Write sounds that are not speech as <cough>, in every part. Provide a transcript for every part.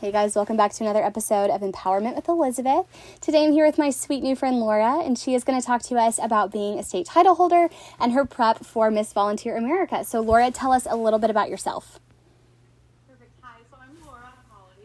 Hey guys, welcome back to another episode of Empowerment with Elizabeth. Today I'm here with my sweet new friend Laura, and she is going to talk to us about being a state title holder and her prep for Miss Volunteer America. So, Laura, tell us a little bit about yourself. Perfect. Hi, so I'm Laura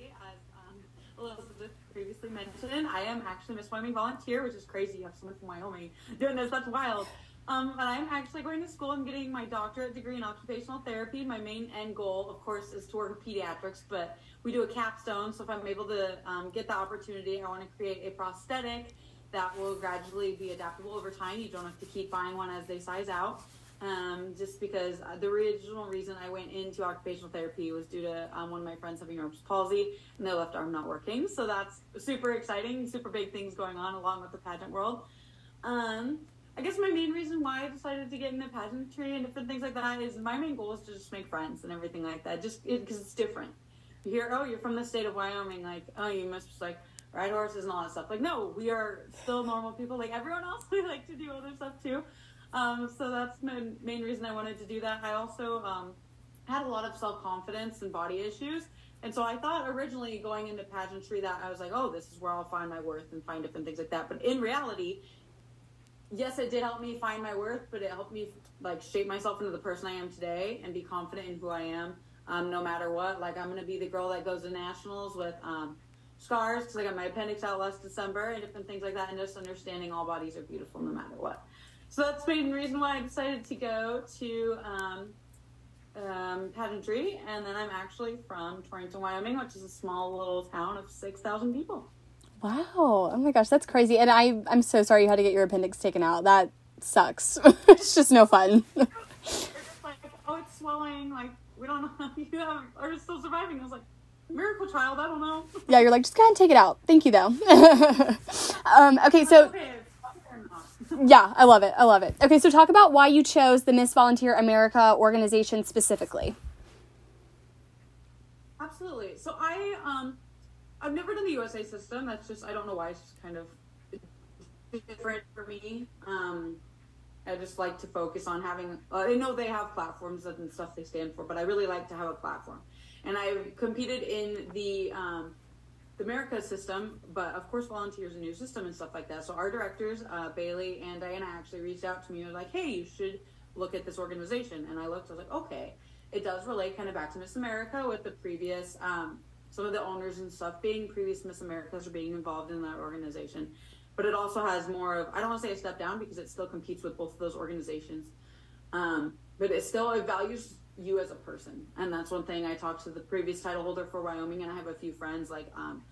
as um, Elizabeth previously mentioned. I am actually Miss Wyoming Volunteer, which is crazy. You have someone from Wyoming doing this. That's wild. Um, but I'm actually going to school. I'm getting my doctorate degree in occupational therapy. My main end goal, of course, is to work with pediatrics, but we do a capstone. So if I'm able to um, get the opportunity, I want to create a prosthetic that will gradually be adaptable over time. You don't have to keep buying one as they size out. Um, just because uh, the original reason I went into occupational therapy was due to um, one of my friends having Erb's palsy and their left arm not working. So that's super exciting, super big things going on along with the pageant world. Um, I guess my main reason why I decided to get into pageantry and different things like that is my main goal is to just make friends and everything like that. Just because it, it's different. You hear, oh, you're from the state of Wyoming, like, oh, you must like ride horses and all that stuff. Like, no, we are still normal people, like everyone else. <laughs> We like to do other stuff too. Um, so that's my main reason I wanted to do that. I also um, had a lot of self confidence and body issues. And so I thought originally going into pageantry that I was like, oh, this is where I'll find my worth and find different things like that. But in reality, yes, it did help me find my worth, but it helped me like shape myself into the person I am today and be confident in who I am, um, no matter what. Like I'm gonna be the girl that goes to nationals with um, scars because I got my appendix out last December and different things like that, and just understanding all bodies are beautiful no matter what. So that's the main reason why I decided to go to um, um, pageantry, and then I'm actually from Torrington, Wyoming, which is a small little town of six thousand people. Wow. Oh my gosh, that's crazy. And I I'm so sorry you had to get your appendix taken out. That sucks. <laughs> it's just no fun. it's like, oh, it's swelling. Like, we don't know. How <laughs> you have, are still surviving. I was like, miracle child. I don't know. <laughs> Yeah, you're like, just go ahead and take it out. Thank you, though. um, okay, so. Yeah, I love it. I love it. Okay, so talk about why you chose the Miss Volunteer America organization specifically. Absolutely. So I um I've never done the USA system. That's just I don't know why. It's just kind of different for me. Um, I just like to focus on having. Uh, I know they have platforms and stuff they stand for, but I really like to have a platform. And I competed in the um, the America system, but of course, volunteers a new system and stuff like that. So our directors, uh, Bailey and Diana, actually reached out to me and were like, "Hey, you should look at this organization." And I looked. I was like, "Okay." It does relate kind of back to Miss America with the previous. Um, some of the owners and stuff being previous Miss Americas or being involved in that organization. But it also has more of I don't want to say a step down because it still competes with both of those organizations. Um, but it still it values you as a person, and that's one thing I talked to the previous title holder for Wyoming, and I have a few friends like um,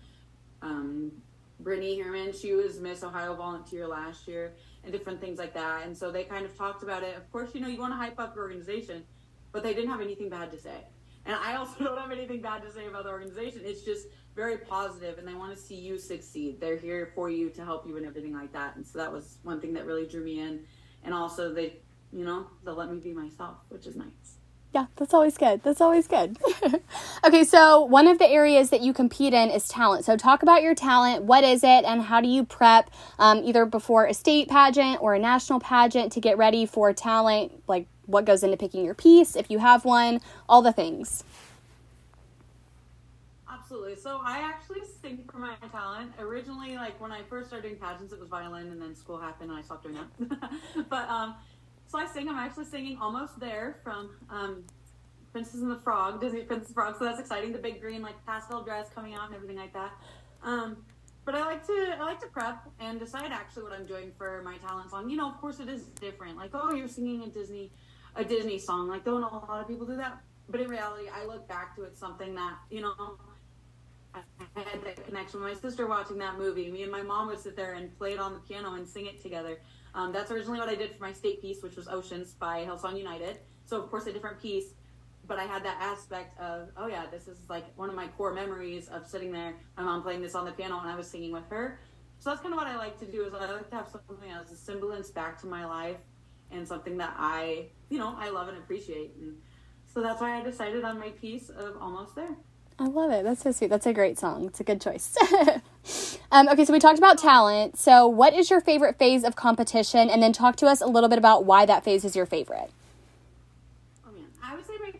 um, Brittany Herman. She was Miss Ohio Volunteer last year, and different things like that. And so they kind of talked about it. Of course, you know you want to hype up your organization, but they didn't have anything bad to say. And I also <laughs> don't have anything bad to say about the organization. It's just very positive and they want to see you succeed. They're here for you to help you and everything like that. And so that was one thing that really drew me in. And also they, you know, they'll let me be myself, which is nice. Yeah, that's always good. That's always good. <laughs> okay, so one of the areas that you compete in is talent. So talk about your talent. What is it, and how do you prep um, either before a state pageant or a national pageant to get ready for talent? Like what goes into picking your piece, if you have one, all the things. Absolutely. So I actually sing for my talent. Originally, like when I first started doing pageants, it was violin, and then school happened, and I stopped doing that. <laughs> but um, so I sing. I'm actually singing "Almost There" from um, Princess and the Frog, Disney Princess and Frog. So that's exciting. The big green like pastel dress coming out and everything like that. Um, but I like to I like to prep and decide actually what I'm doing for my talent song. You know, of course, it is different. Like, oh, you're singing a Disney a Disney song. Like, don't a lot of people do that. But in reality, I look back to it something that, you know, I had that connection with my sister watching that movie. Me and my mom would sit there and play it on the piano and sing it together. Um, that's originally what I did for my state piece, which was Oceans by Hillsong United. So, of course, a different piece. But I had that aspect of, oh, yeah, this is like one of my core memories of sitting there, my mom playing this on the piano, and I was singing with her. So that's kind of what I like to do is I like to have something as a semblance back to my life and something that I, you know, I love and appreciate. And so that's why I decided on my piece of Almost There. I love it. That's so sweet. That's a great song. It's a good choice. <laughs> um, okay, so we talked about talent. So, what is your favorite phase of competition? And then talk to us a little bit about why that phase is your favorite. Oh, man. I would say my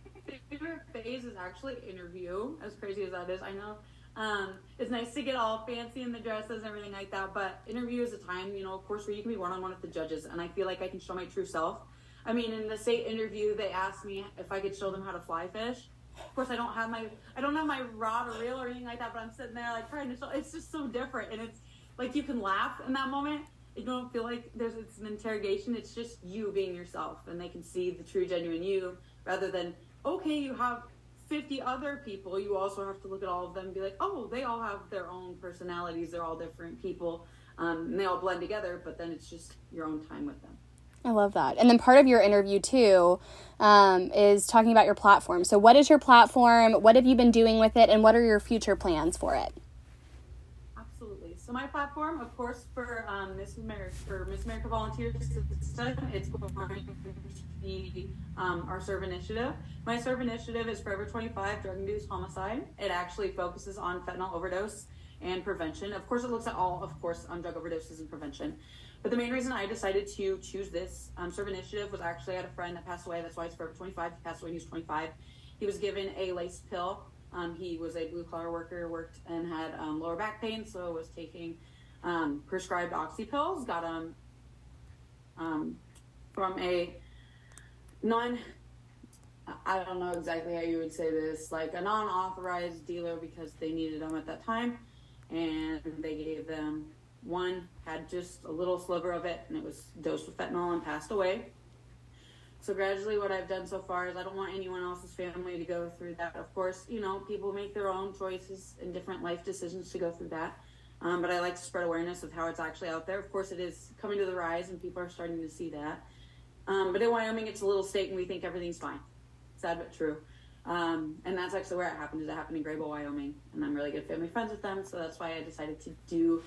favorite phase is actually interview, as crazy as that is. I know Um, it's nice to get all fancy in the dresses and everything like that, but interview is a time, you know, of course, where you can be one on one with the judges, and I feel like I can show my true self. I mean, in the state interview, they asked me if I could show them how to fly fish. Of course, I don't have my I don't have my rod or reel or anything like that, but I'm sitting there like trying to. It's just so different, and it's like you can laugh in that moment. You don't feel like there's it's an interrogation. It's just you being yourself, and they can see the true, genuine you, rather than okay, you have 50 other people, you also have to look at all of them and be like, oh, they all have their own personalities. They're all different people. Um, and they all blend together, but then it's just your own time with them. I love that. And then part of your interview, too, um, is talking about your platform. So, what is your platform? What have you been doing with it? And what are your future plans for it? Absolutely. So, my platform, of course, for um, Miss America, for Miss America Volunteers it's going to be um, our Serve Initiative. My Serve Initiative is Forever 25 Drug Induced Homicide. It actually focuses on fentanyl overdose and prevention. Of course, it looks at all, of course, on drug overdoses and prevention. But the main reason I decided to choose this um, Serve Initiative was actually I had a friend that passed away. That's why it's Forever 25. He passed away when he was 25. He was given a lace pill. Um, he was a blue collar worker, worked and had um, lower back pain, so was taking um, prescribed oxy pills. Got them um, from a non I don't know exactly how you would say this, like a non authorized dealer because they needed them at that time. And they gave them one, had just a little sliver of it, and it was dosed with fentanyl and passed away. So, gradually, what I've done so far is I don't want anyone else's family to go through that. Of course, you know, people make their own choices and different life decisions to go through that. Um, but I like to spread awareness of how it's actually out there. Of course, it is coming to the rise, and people are starting to see that. Um, but in Wyoming, it's a little state, and we think everything's fine. Sad but true. Um, and that's actually where it happened. Is it happened in Greybull, Wyoming, and I'm really good family friends with them, so that's why I decided to do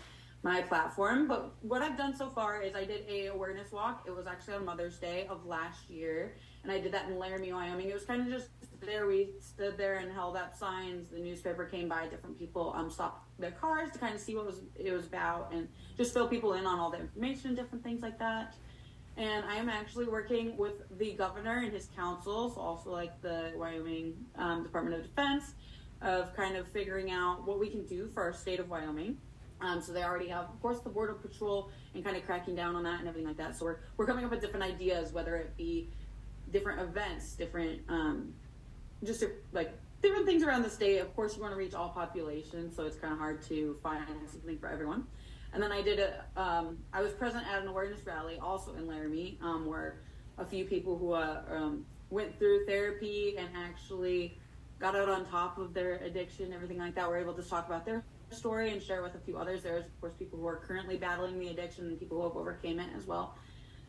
my platform. But what I've done so far is I did a awareness walk. It was actually on Mother's Day of last year, and I did that in Laramie, Wyoming. It was kind of just there. We stood there and held up signs. The newspaper came by. Different people um, stopped their cars to kind of see what was it was about, and just fill people in on all the information, and different things like that and I am actually working with the governor and his councils, also like the Wyoming um, Department of Defense, of kind of figuring out what we can do for our state of Wyoming. Um, so they already have, of course, the border patrol and kind of cracking down on that and everything like that. So we're we're coming up with different ideas, whether it be different events, different um, just like different things around the state. Of course, you want to reach all populations, so it's kind of hard to find something for everyone. And then I did a, um, I was present at an awareness rally also in Laramie, um, where a few people who uh, um, went through therapy and actually got out on top of their addiction, everything like that, were able to talk about their story and share with a few others. There's, of course, people who are currently battling the addiction and people who have overcame it as well.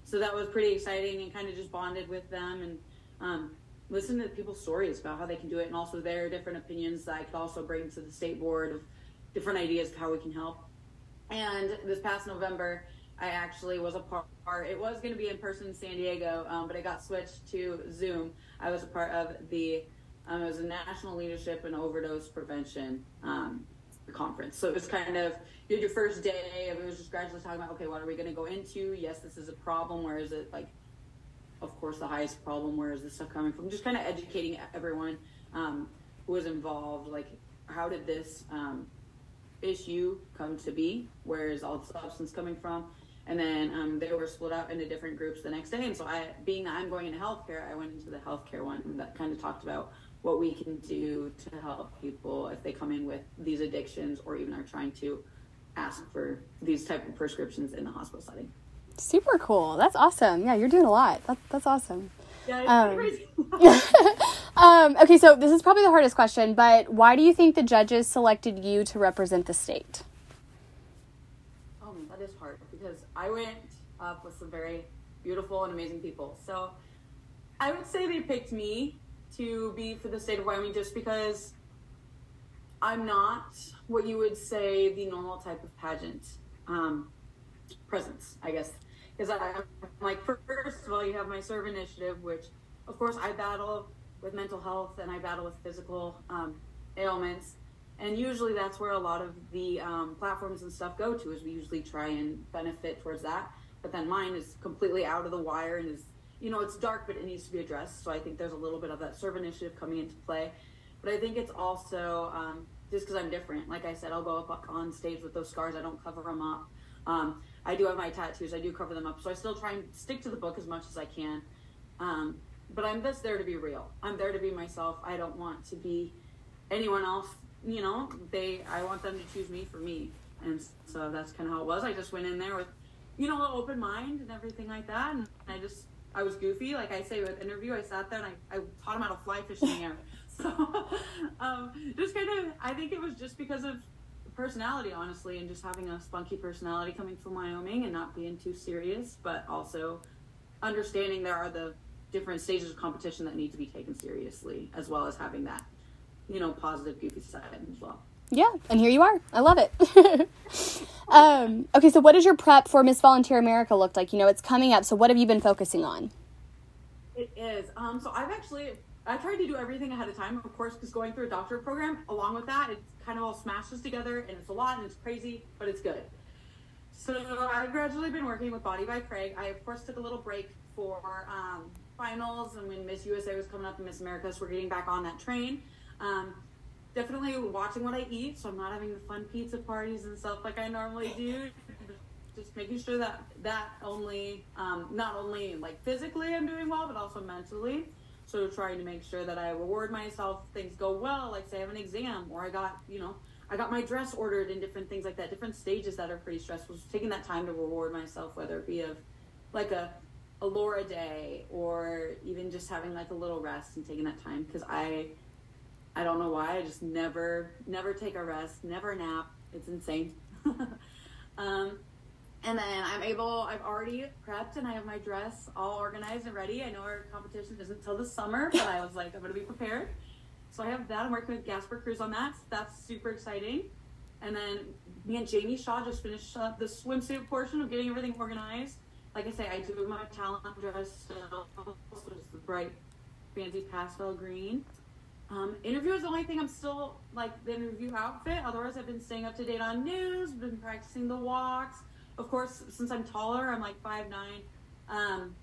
So that was pretty exciting and kind of just bonded with them and um, listened to people's stories about how they can do it and also their different opinions that I could also bring to the state board of different ideas of how we can help. And this past November, I actually was a part. It was going to be in person in San Diego, um, but it got switched to Zoom. I was a part of the. Um, it was a national leadership and overdose prevention um, conference. So it was kind of you had your first day. And it was just gradually talking about okay, what are we going to go into? Yes, this is a problem. Where is it like? Of course, the highest problem. Where is this stuff coming from? Just kind of educating everyone um, who was involved. Like, how did this um, issue come to be, where is all the substance coming from? And then um, they were split up into different groups the next day. And so I, being that I'm going into healthcare, I went into the healthcare one that kind of talked about what we can do to help people if they come in with these addictions or even are trying to ask for these type of prescriptions in the hospital setting. Super cool. That's awesome. Yeah, you're doing a lot. That's that's awesome. Yeah, um, <laughs> <laughs> um, okay, so this is probably the hardest question, but why do you think the judges selected you to represent the state? Oh, that is hard because I went up with some very beautiful and amazing people. So I would say they picked me to be for the state of Wyoming just because I'm not what you would say the normal type of pageant um, presence, I guess because I'm like, first of all, you have my serve initiative, which, of course, I battle with mental health and I battle with physical um, ailments. And usually that's where a lot of the um, platforms and stuff go to, is we usually try and benefit towards that. But then mine is completely out of the wire and is, you know, it's dark, but it needs to be addressed. So I think there's a little bit of that serve initiative coming into play. But I think it's also um, just because I'm different. Like I said, I'll go up on stage with those scars. I don't cover them up. Um, I do have my tattoos. I do cover them up. So I still try and stick to the book as much as I can. Um, but I'm just there to be real. I'm there to be myself. I don't want to be anyone else. You know, they. I want them to choose me for me, and so that's kind of how it was. I just went in there with, you know, an open mind and everything like that, and I just I was goofy. Like I say with interview, I sat there and I, I taught him how to fly fish in the air. So um, just kind of, I think it was just because of personality, honestly, and just having a spunky personality coming from Wyoming and not being too serious, but also understanding there are the different stages of competition that need to be taken seriously, as well as having that, you know, positive, goofy side as well. Yeah, and here you are. I love it. <laughs> um, okay, so what does your prep for Miss Volunteer America look like? You know, it's coming up. So what have you been focusing on? It is. Um, so I've actually I tried to do everything ahead of time, of course, because going through a doctorate program, along with that, it kind of all smashes together and it's a lot and it's crazy, but it's good. So I've gradually been working with Body by Craig. I, of course, took a little break for um, finals and when Miss USA was coming up and Miss America, so we're getting back on that train. Um, definitely watching what I eat, so I'm not having the fun pizza parties and stuff like I normally do. Just making sure that that only, um, not only like physically I'm doing well, but also mentally. So trying to make sure that I reward myself, things go well, like say I have an exam or I got, you know, I got my dress ordered and different things like that, different stages that are pretty stressful. So taking that time to reward myself, whether it be of like a a Laura day or even just having like a little rest and taking that time because I I don't know why I just never never take a rest, never nap. It's insane. <laughs> um, and then I'm able, I've already prepped and I have my dress all organized and ready. I know our competition isn't until the summer, but I was like, I'm going to be prepared. So I have that. I'm working with Gasper Cruz on that. That's super exciting. And then me and Jamie Shaw just finished up the swimsuit portion of getting everything organized. Like I say, I do my talent dress which is the bright, fancy pastel green. Um, interview is the only thing I'm still like the interview outfit. Otherwise, I've been staying up to date on news, been practicing the walks of course, since I'm taller, I'm like five nine. Um,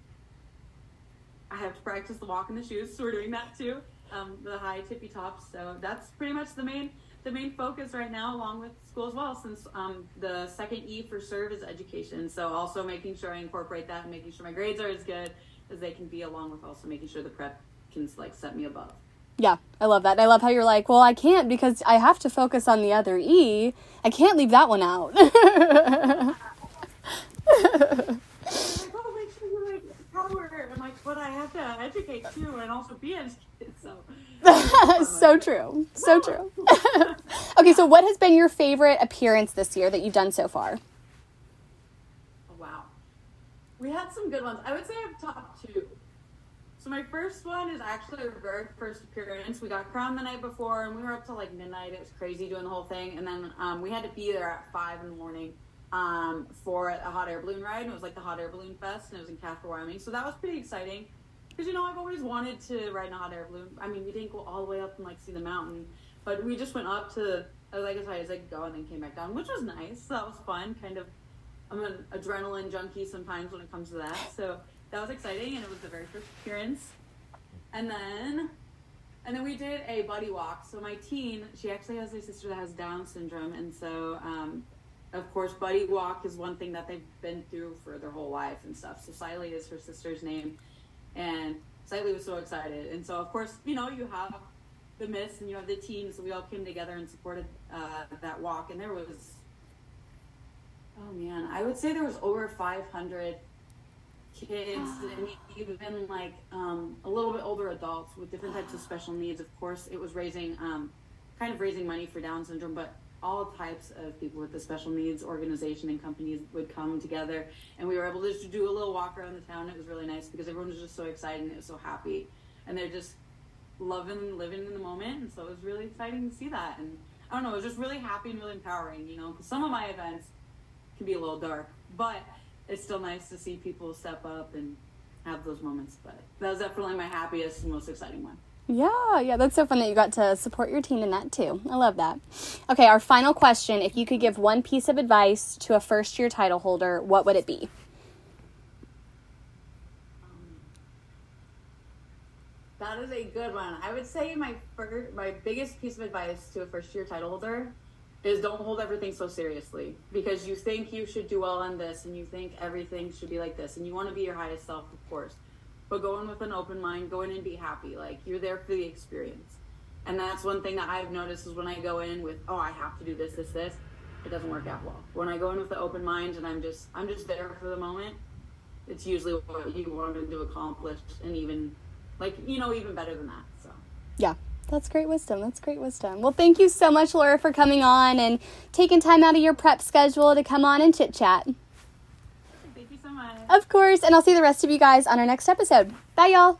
I have to practice the walk and the shoes, so we're doing that too. Um, the high tippy tops. So that's pretty much the main the main focus right now, along with school as well. Since um, the second E for serve is education, so also making sure I incorporate that and making sure my grades are as good as they can be, along with also making sure the prep can like set me above. Yeah, I love that. I love how you're like, well, I can't because I have to focus on the other E. I can't leave that one out. I'm oh, like, but I have to educate too, and also be educated. So, <laughs> so true, so true. <laughs> okay, so what has been your favorite appearance this year that you've done so far? Oh, wow, we had some good ones. I would say I've top two. So my first one is actually our very first appearance. We got crowned the night before, and we were up till like midnight. It was crazy doing the whole thing, and then um, we had to be there at five in the morning um, for a hot air balloon ride. And it was like the hot air balloon fest, and it was in Casper, Wyoming. So that was pretty exciting because you know I've always wanted to ride in a hot air balloon. I mean, we didn't go all the way up and like see the mountain, but we just went up to like as high as I could go and then came back down, which was nice. So that was fun. Kind of, I'm an adrenaline junkie sometimes when it comes to that. So that was exciting, and it was the very first appearance. And then and then we did a buddy walk. So my teen, she actually has a sister that has Down syndrome, and so um, of course, Buddy Walk is one thing that they've been through for their whole life and stuff. So Siley is her sister's name, and Siley was so excited. And so, of course, you know, you have the Miss and you have the team, so we all came together and supported uh, that walk. And there was, oh man, I would say there was over 500 kids and even like um, a little bit older adults with different types of special needs. Of course, it was raising, um, kind of raising money for Down syndrome, but all types of people with the special needs organization and companies would come together and we were able to just do a little walk around the town it was really nice because everyone was just so excited and it was so happy and they're just loving living in the moment and so it was really exciting to see that and i don't know it was just really happy and really empowering you know because some of my events can be a little dark but it's still nice to see people step up and have those moments but that was definitely my happiest and most exciting one yeah, yeah, that's so fun that you got to support your team in that too. I love that. Okay, our final question if you could give one piece of advice to a first year title holder, what would it be? That is a good one. I would say my first, my biggest piece of advice to a first year title holder is don't hold everything so seriously because you think you should do well on this and you think everything should be like this and you want to be your highest self, of course. But go in with an open mind, go in and be happy. Like you're there for the experience. And that's one thing that I've noticed is when I go in with, oh, I have to do this, this, this, it doesn't work out well. When I go in with the open mind and I'm just I'm just there for the moment, it's usually what you wanted to accomplish and even like you know even better than that. So yeah. That's great wisdom. That's great wisdom. Well, thank you so much, Laura, for coming on and taking time out of your prep schedule to come on and chit chat. Thank you so much. Of course. And I'll see the rest of you guys on our next episode. Bye, y'all.